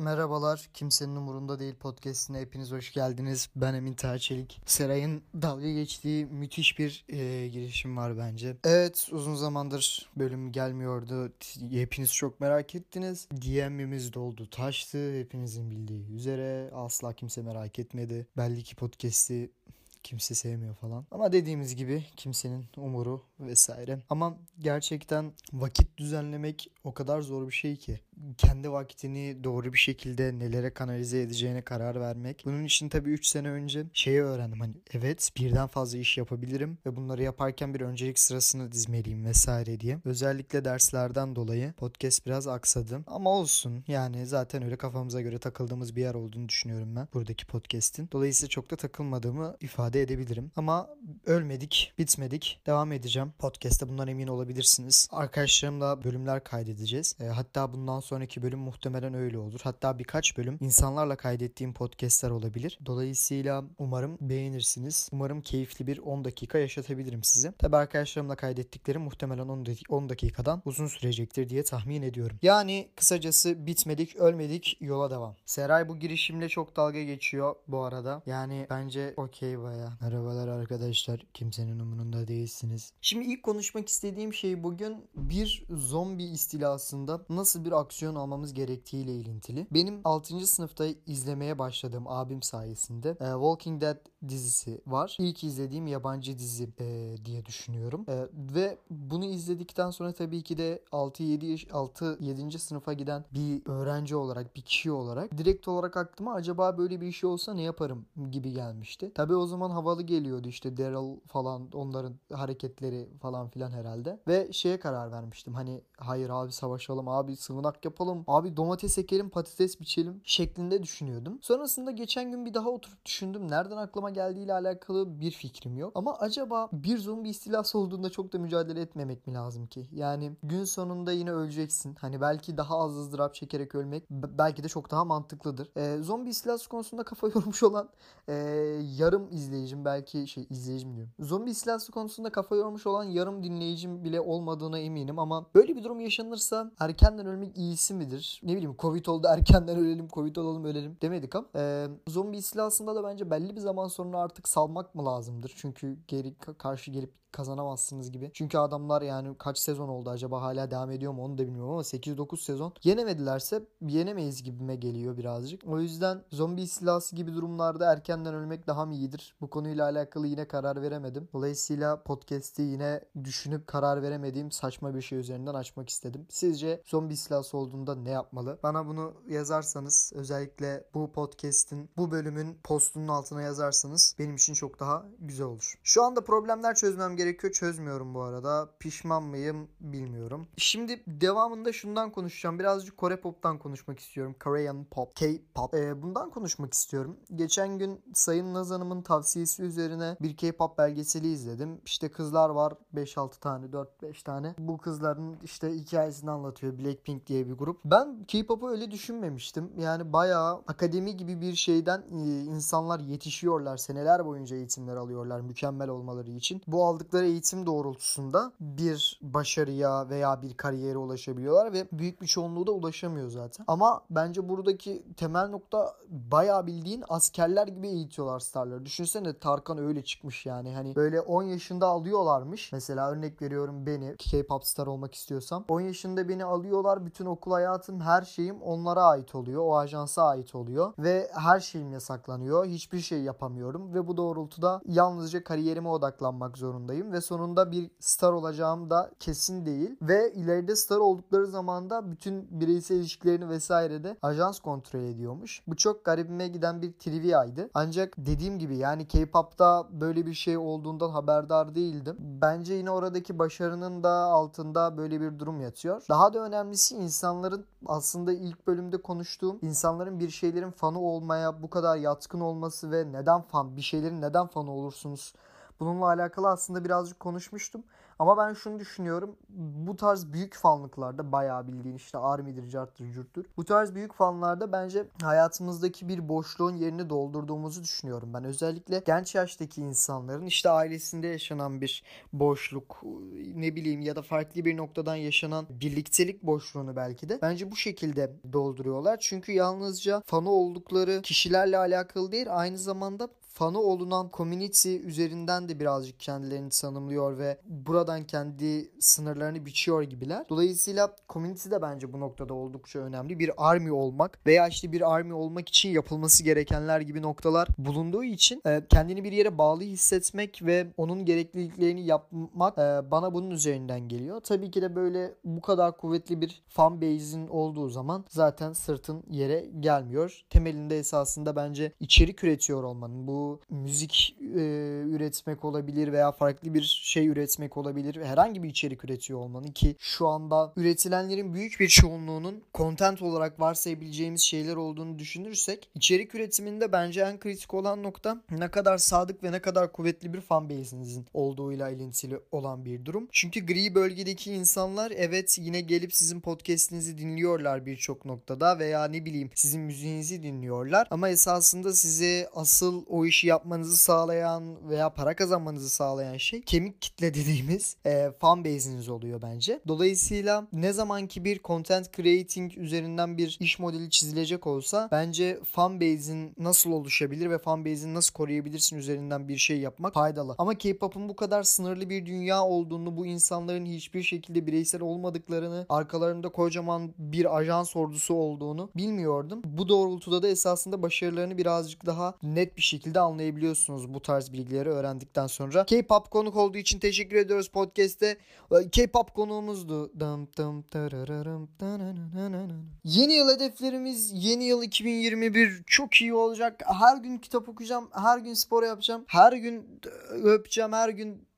Merhabalar, kimsenin umurunda değil podcastine hepiniz hoş geldiniz. Ben Emin Terçelik. Seray'ın dalga geçtiği müthiş bir e, girişim var bence. Evet, uzun zamandır bölüm gelmiyordu. Hepiniz çok merak ettiniz. DM'imiz doldu, taştı. Hepinizin bildiği üzere asla kimse merak etmedi. Belli ki podcast'i kimse sevmiyor falan. Ama dediğimiz gibi kimsenin umuru vesaire. Ama gerçekten vakit düzenlemek o kadar zor bir şey ki kendi vaktini doğru bir şekilde nelere kanalize edeceğine karar vermek. Bunun için tabii 3 sene önce şeyi öğrendim. Hani evet birden fazla iş yapabilirim ve bunları yaparken bir öncelik sırasını dizmeliyim vesaire diye. Özellikle derslerden dolayı podcast biraz aksadı. Ama olsun yani zaten öyle kafamıza göre takıldığımız bir yer olduğunu düşünüyorum ben buradaki podcast'in. Dolayısıyla çok da takılmadığımı ifade edebilirim. Ama ölmedik, bitmedik. Devam edeceğim. Podcast'te bundan emin olabilirsiniz. Arkadaşlarımla bölümler kaydedeceğiz. E, hatta bundan sonraki bölüm muhtemelen öyle olur. Hatta birkaç bölüm insanlarla kaydettiğim podcastler olabilir. Dolayısıyla umarım beğenirsiniz. Umarım keyifli bir 10 dakika yaşatabilirim size. Tabi arkadaşlarımla kaydettiklerim muhtemelen 10 dakikadan uzun sürecektir diye tahmin ediyorum. Yani kısacası bitmedik, ölmedik, yola devam. Seray bu girişimle çok dalga geçiyor bu arada. Yani bence okey baya. Merhabalar arkadaşlar. Kimsenin umurunda değilsiniz. Şimdi ilk konuşmak istediğim şey bugün bir zombi istilasında nasıl bir aksiyon aksiyon almamız gerektiğiyle ilintili. Benim 6. sınıfta izlemeye başladığım abim sayesinde e, Walking Dead dizisi var. İlk izlediğim yabancı dizi e, diye düşünüyorum. E, ve bunu izledikten sonra tabii ki de 6-7 6 7. sınıfa giden bir öğrenci olarak, bir kişi olarak direkt olarak aklıma acaba böyle bir şey olsa ne yaparım gibi gelmişti. Tabii o zaman havalı geliyordu işte Daryl falan onların hareketleri falan filan herhalde. Ve şeye karar vermiştim. Hani hayır abi savaşalım abi sığınak yapalım. Abi domates ekelim patates biçelim şeklinde düşünüyordum. Sonrasında geçen gün bir daha oturup düşündüm. Nereden aklıma geldiğiyle alakalı bir fikrim yok. Ama acaba bir zombi istilası olduğunda çok da mücadele etmemek mi lazım ki? Yani gün sonunda yine öleceksin. Hani belki daha az ızdırap çekerek ölmek belki de çok daha mantıklıdır. Ee, zombi istilası konusunda kafa yormuş olan e, yarım izleyicim belki şey izleyicim diyorum. Zombi istilası konusunda kafa yormuş olan yarım dinleyicim bile olmadığına eminim ama böyle bir durum yaşanırsa erkenden ölmek iyisi midir? Ne bileyim Covid oldu erkenden ölelim, Covid olalım ölelim demedik ama e, zombi istilasında da bence belli bir zaman sonra artık salmak mı lazımdır? Çünkü geri karşı gelip kazanamazsınız gibi. Çünkü adamlar yani kaç sezon oldu acaba hala devam ediyor mu onu da bilmiyorum ama 8-9 sezon yenemedilerse yenemeyiz gibime geliyor birazcık. O yüzden zombi istilası gibi durumlarda erkenden ölmek daha mı iyidir? Bu konuyla alakalı yine karar veremedim. Dolayısıyla podcast'i yine düşünüp karar veremediğim saçma bir şey üzerinden açmak istedim. Sizce zombi istilası olduğunda ne yapmalı? Bana bunu yazarsanız özellikle bu podcast'in bu bölümün postunun altına yazarsanız benim için çok daha güzel olur. Şu anda problemler çözmem gerekiyor. Çözmüyorum bu arada. Pişman mıyım bilmiyorum. Şimdi devamında şundan konuşacağım. Birazcık Kore pop'tan konuşmak istiyorum. Korean pop, K-pop. Ee, bundan konuşmak istiyorum. Geçen gün Sayın Naz Hanım'ın tavsiyesi üzerine bir K-pop belgeseli izledim. İşte kızlar var 5-6 tane, 4-5 tane. Bu kızların işte hikayesini anlatıyor. Blackpink diye bir grup. Ben K-pop'u öyle düşünmemiştim. Yani bayağı akademi gibi bir şeyden e, insanlar yetişiyorlar. Seneler boyunca eğitimler alıyorlar mükemmel olmaları için. Bu aldık aldıkları eğitim doğrultusunda bir başarıya veya bir kariyere ulaşabiliyorlar ve büyük bir çoğunluğu da ulaşamıyor zaten. Ama bence buradaki temel nokta bayağı bildiğin askerler gibi eğitiyorlar starları. Düşünsene Tarkan öyle çıkmış yani. Hani böyle 10 yaşında alıyorlarmış. Mesela örnek veriyorum beni K-pop star olmak istiyorsam. 10 yaşında beni alıyorlar. Bütün okul hayatım her şeyim onlara ait oluyor. O ajansa ait oluyor. Ve her şeyim yasaklanıyor. Hiçbir şey yapamıyorum. Ve bu doğrultuda yalnızca kariyerime odaklanmak zorundayım zorundayım ve sonunda bir star olacağım da kesin değil. Ve ileride star oldukları zaman da bütün bireysel ilişkilerini vesaire de ajans kontrol ediyormuş. Bu çok garibime giden bir triviaydı. Ancak dediğim gibi yani K-pop'ta böyle bir şey olduğundan haberdar değildim. Bence yine oradaki başarının da altında böyle bir durum yatıyor. Daha da önemlisi insanların aslında ilk bölümde konuştuğum insanların bir şeylerin fanı olmaya bu kadar yatkın olması ve neden fan bir şeylerin neden fanı olursunuz Bununla alakalı aslında birazcık konuşmuştum. Ama ben şunu düşünüyorum. Bu tarz büyük fanlıklarda bayağı bildiğin işte Army'dir, Cart'tır, Curt'tur. Bu tarz büyük fanlarda bence hayatımızdaki bir boşluğun yerini doldurduğumuzu düşünüyorum. Ben özellikle genç yaştaki insanların işte ailesinde yaşanan bir boşluk ne bileyim ya da farklı bir noktadan yaşanan birliktelik boşluğunu belki de bence bu şekilde dolduruyorlar. Çünkü yalnızca fanı oldukları kişilerle alakalı değil aynı zamanda fanı olunan community üzerinden de birazcık kendilerini tanımlıyor ve buradan kendi sınırlarını biçiyor gibiler. Dolayısıyla community de bence bu noktada oldukça önemli. Bir army olmak veya işte bir army olmak için yapılması gerekenler gibi noktalar bulunduğu için e, kendini bir yere bağlı hissetmek ve onun gerekliliklerini yapmak e, bana bunun üzerinden geliyor. Tabii ki de böyle bu kadar kuvvetli bir fan base'in olduğu zaman zaten sırtın yere gelmiyor. Temelinde esasında bence içerik üretiyor olmanın bu müzik e, üretmek olabilir veya farklı bir şey üretmek olabilir. Herhangi bir içerik üretiyor olmanın ki şu anda üretilenlerin büyük bir çoğunluğunun content olarak varsayabileceğimiz şeyler olduğunu düşünürsek içerik üretiminde bence en kritik olan nokta ne kadar sadık ve ne kadar kuvvetli bir fan base'inizin olduğuyla ilintili olan bir durum. Çünkü gri bölgedeki insanlar evet yine gelip sizin podcast'inizi dinliyorlar birçok noktada veya ne bileyim sizin müziğinizi dinliyorlar ama esasında size asıl o işi yapmanızı sağlayan veya para kazanmanızı sağlayan şey kemik kitle dediğimiz e, fan base'iniz oluyor bence. Dolayısıyla ne zaman ki bir content creating üzerinden bir iş modeli çizilecek olsa bence fan base'in nasıl oluşabilir ve fan base'ini nasıl koruyabilirsin üzerinden bir şey yapmak faydalı. Ama K-pop'un bu kadar sınırlı bir dünya olduğunu, bu insanların hiçbir şekilde bireysel olmadıklarını, arkalarında kocaman bir ajans ordusu olduğunu bilmiyordum. Bu doğrultuda da esasında başarılarını birazcık daha net bir şekilde anlayabiliyorsunuz bu tarz bilgileri öğrendikten sonra. K-pop konuk olduğu için teşekkür ediyoruz podcast'te. K-pop konuğumuzdu. Yeni yıl hedeflerimiz yeni yıl 2021 çok iyi olacak. Her gün kitap okuyacağım. Her gün spor yapacağım. Her gün öpeceğim. Her gün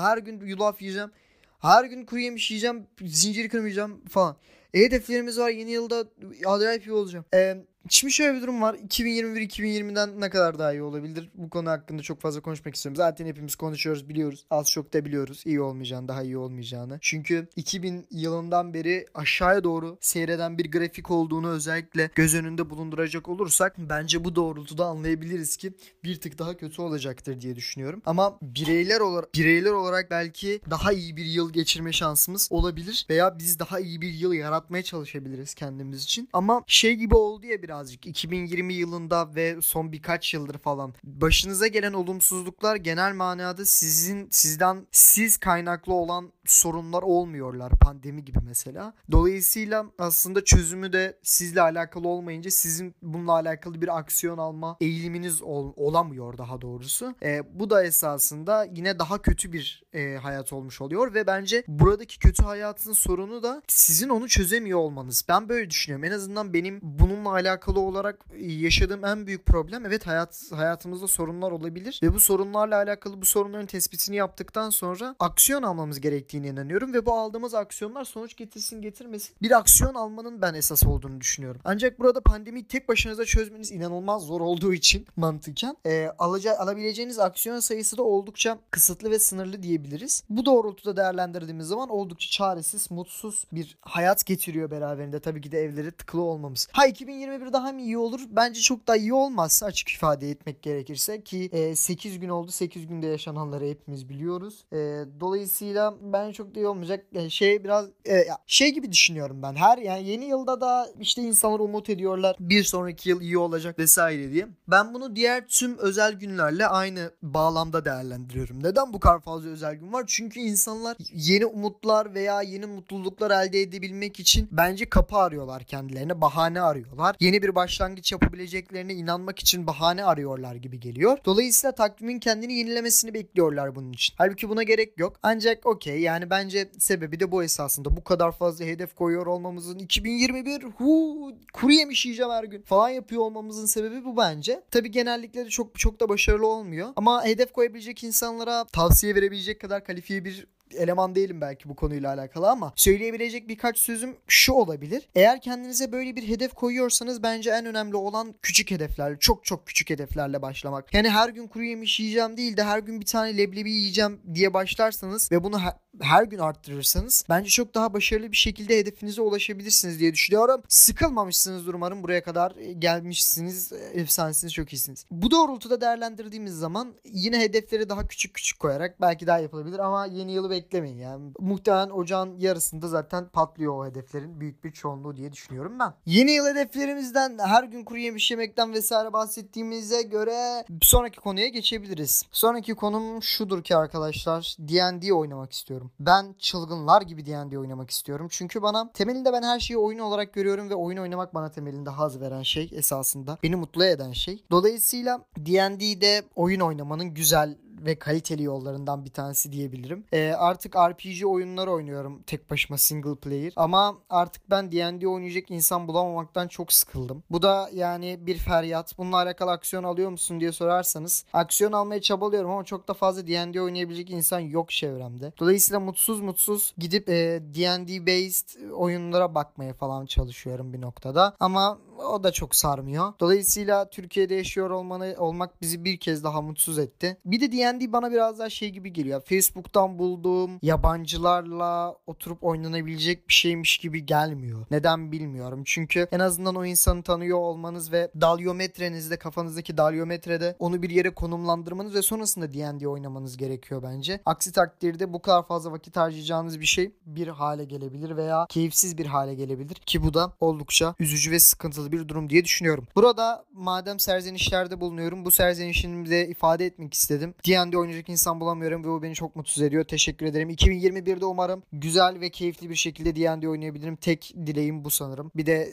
her gün yulaf yiyeceğim. Her gün kuru yemiş yiyeceğim. Zinciri kırmayacağım falan. E, hedeflerimiz var. Yeni yılda acayip iyi olacağım. E, Şimdi şöyle bir durum var. 2021-2020'den ne kadar daha iyi olabilir? Bu konu hakkında çok fazla konuşmak istiyorum. Zaten hepimiz konuşuyoruz biliyoruz. Az çok da biliyoruz. iyi olmayacağını, daha iyi olmayacağını. Çünkü 2000 yılından beri aşağıya doğru seyreden bir grafik olduğunu özellikle göz önünde bulunduracak olursak bence bu doğrultuda anlayabiliriz ki bir tık daha kötü olacaktır diye düşünüyorum. Ama bireyler olarak bireyler olarak belki daha iyi bir yıl geçirme şansımız olabilir veya biz daha iyi bir yıl yaratmaya çalışabiliriz kendimiz için. Ama şey gibi oldu ya biraz birazcık 2020 yılında ve son birkaç yıldır falan başınıza gelen olumsuzluklar genel manada sizin sizden siz kaynaklı olan sorunlar olmuyorlar pandemi gibi mesela. Dolayısıyla aslında çözümü de sizle alakalı olmayınca sizin bununla alakalı bir aksiyon alma eğiliminiz ol, olamıyor daha doğrusu. E, bu da esasında yine daha kötü bir e, hayat olmuş oluyor ve bence buradaki kötü hayatın sorunu da sizin onu çözemiyor olmanız. Ben böyle düşünüyorum. En azından benim bununla alakalı olarak yaşadığım en büyük problem evet hayat hayatımızda sorunlar olabilir ve bu sorunlarla alakalı bu sorunların tespitini yaptıktan sonra aksiyon almamız gerektiği gerektiğine inanıyorum ve bu aldığımız aksiyonlar sonuç getirsin getirmesin bir aksiyon almanın ben esas olduğunu düşünüyorum. Ancak burada pandemiyi tek başınıza çözmeniz inanılmaz zor olduğu için mantıken e, alaca, alabileceğiniz aksiyon sayısı da oldukça kısıtlı ve sınırlı diyebiliriz. Bu doğrultuda değerlendirdiğimiz zaman oldukça çaresiz, mutsuz bir hayat getiriyor beraberinde. Tabii ki de evlere tıkılı olmamız. Ha 2021 daha mı iyi olur? Bence çok da iyi olmaz açık ifade etmek gerekirse ki e, 8 gün oldu. 8 günde yaşananları hepimiz biliyoruz. E, dolayısıyla ben çok da iyi olmayacak. Yani şey biraz e, şey gibi düşünüyorum ben. Her yani yeni yılda da işte insanlar umut ediyorlar. Bir sonraki yıl iyi olacak vesaire diye. Ben bunu diğer tüm özel günlerle aynı bağlamda değerlendiriyorum. Neden bu kadar fazla özel gün var? Çünkü insanlar yeni umutlar veya yeni mutluluklar elde edebilmek için bence kapı arıyorlar kendilerine. Bahane arıyorlar. Yeni bir başlangıç yapabileceklerine inanmak için bahane arıyorlar gibi geliyor. Dolayısıyla takvimin kendini yenilemesini bekliyorlar bunun için. Halbuki buna gerek yok. Ancak okey yani bence sebebi de bu esasında. Bu kadar fazla hedef koyuyor olmamızın 2021 hu kuru yemiş yiyeceğim her gün falan yapıyor olmamızın sebebi bu bence. Tabi genellikle de çok çok da başarılı olmuyor. Ama hedef koyabilecek insanlara tavsiye verebilecek kadar kalifiye bir eleman değilim belki bu konuyla alakalı ama söyleyebilecek birkaç sözüm şu olabilir. Eğer kendinize böyle bir hedef koyuyorsanız bence en önemli olan küçük hedefler. Çok çok küçük hedeflerle başlamak. Yani her gün kuru yemiş yiyeceğim değil de her gün bir tane leblebi yiyeceğim diye başlarsanız ve bunu her gün arttırırsanız bence çok daha başarılı bir şekilde hedefinize ulaşabilirsiniz diye düşünüyorum. Sıkılmamışsınızdır umarım buraya kadar gelmişsiniz. Efsanesiniz çok iyisiniz. Bu doğrultuda değerlendirdiğimiz zaman yine hedefleri daha küçük küçük koyarak belki daha yapılabilir ama yeni yılı beklemeyin yani. Muhtemelen ocağın yarısında zaten patlıyor o hedeflerin büyük bir çoğunluğu diye düşünüyorum ben. Yeni yıl hedeflerimizden her gün kuru yemiş yemekten vesaire bahsettiğimize göre sonraki konuya geçebiliriz. Sonraki konum şudur ki arkadaşlar D&D oynamak istiyorum. Ben çılgınlar gibi D&D oynamak istiyorum. Çünkü bana temelinde ben her şeyi oyun olarak görüyorum ve oyun oynamak bana temelinde haz veren şey esasında. Beni mutlu eden şey. Dolayısıyla D&D'de oyun oynamanın güzel ve kaliteli yollarından bir tanesi diyebilirim. E, artık RPG oyunlar oynuyorum tek başıma single player. Ama artık ben D&D oynayacak insan bulamamaktan çok sıkıldım. Bu da yani bir feryat. Bununla alakalı aksiyon alıyor musun diye sorarsanız aksiyon almaya çabalıyorum ama çok da fazla D&D oynayabilecek insan yok çevremde. Dolayısıyla mutsuz mutsuz gidip e, D&D based oyunlara bakmaya falan çalışıyorum bir noktada. Ama o da çok sarmıyor. Dolayısıyla Türkiye'de yaşıyor olmanı, olmak bizi bir kez daha mutsuz etti. Bir de D&D bana biraz daha şey gibi geliyor. Facebook'tan bulduğum yabancılarla oturup oynanabilecek bir şeymiş gibi gelmiyor. Neden bilmiyorum. Çünkü en azından o insanı tanıyor olmanız ve dalyometrenizde kafanızdaki dalyometrede onu bir yere konumlandırmanız ve sonrasında D&D oynamanız gerekiyor bence. Aksi takdirde bu kadar fazla vakit harcayacağınız bir şey bir hale gelebilir veya keyifsiz bir hale gelebilir ki bu da oldukça üzücü ve sıkıntılı alakalı bir durum diye düşünüyorum. Burada madem serzenişlerde bulunuyorum bu serzenişimi de ifade etmek istedim. D&D oynayacak insan bulamıyorum ve bu beni çok mutsuz ediyor. Teşekkür ederim. 2021'de umarım güzel ve keyifli bir şekilde D&D oynayabilirim. Tek dileğim bu sanırım. Bir de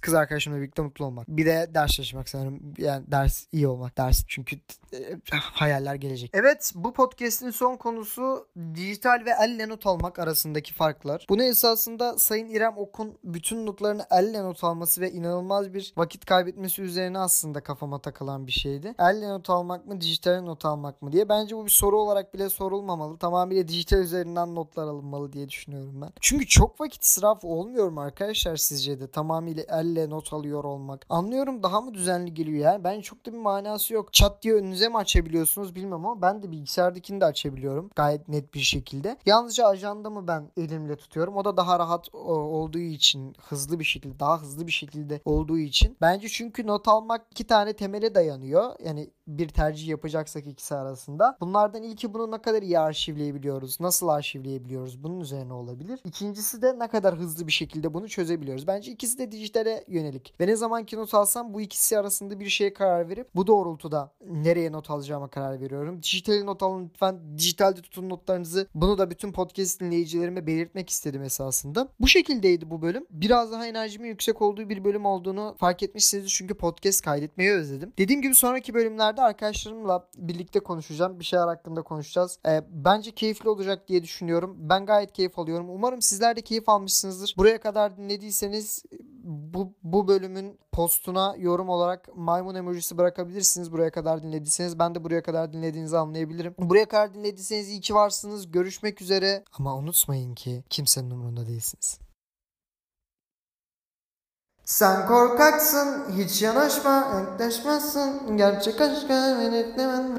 kız arkadaşımla birlikte mutlu olmak. Bir de ders çalışmak sanırım. Yani ders iyi olmak. Ders çünkü e, hayaller gelecek. Evet bu podcast'in son konusu dijital ve elle not almak arasındaki farklar. Bunu esasında Sayın İrem Okun bütün notlarını elle not alması ve inanılmaz inanılmaz bir vakit kaybetmesi üzerine aslında kafama takılan bir şeydi. Elle not almak mı dijital not almak mı diye. Bence bu bir soru olarak bile sorulmamalı. Tamamıyla dijital üzerinden notlar alınmalı diye düşünüyorum ben. Çünkü çok vakit israf olmuyor mu arkadaşlar sizce de? Tamamıyla elle not alıyor olmak. Anlıyorum daha mı düzenli geliyor yani. Ben çok da bir manası yok. Çat diye önünüze mi açabiliyorsunuz bilmem ama ben de bilgisayardakini de açabiliyorum. Gayet net bir şekilde. Yalnızca ajandamı ben elimle tutuyorum. O da daha rahat olduğu için hızlı bir şekilde daha hızlı bir şekilde olduğu olduğu için. Bence çünkü not almak iki tane temele dayanıyor. Yani bir tercih yapacaksak ikisi arasında. Bunlardan ilki bunu ne kadar iyi arşivleyebiliyoruz? Nasıl arşivleyebiliyoruz? Bunun üzerine olabilir. İkincisi de ne kadar hızlı bir şekilde bunu çözebiliyoruz. Bence ikisi de dijitale yönelik. Ve ne zaman ki not alsam bu ikisi arasında bir şeye karar verip bu doğrultuda nereye not alacağıma karar veriyorum. Dijitali not alın lütfen. Dijitalde tutun notlarınızı. Bunu da bütün podcast dinleyicilerime belirtmek istedim esasında. Bu şekildeydi bu bölüm. Biraz daha enerjimin yüksek olduğu bir bölüm olduğunu fark etmişsiniz çünkü podcast kaydetmeyi özledim. Dediğim gibi sonraki bölümlerde arkadaşlarımla birlikte konuşacağım. Bir şeyler hakkında konuşacağız. E, bence keyifli olacak diye düşünüyorum. Ben gayet keyif alıyorum. Umarım sizler de keyif almışsınızdır. Buraya kadar dinlediyseniz bu, bu bölümün postuna yorum olarak maymun emojisi bırakabilirsiniz. Buraya kadar dinlediyseniz ben de buraya kadar dinlediğinizi anlayabilirim. Buraya kadar dinlediyseniz iyi ki varsınız. Görüşmek üzere. Ama unutmayın ki kimsenin umurunda değilsiniz. Sen korkaksın hiç yanaşma yaklaşmazsın gerçek aşka denetlemen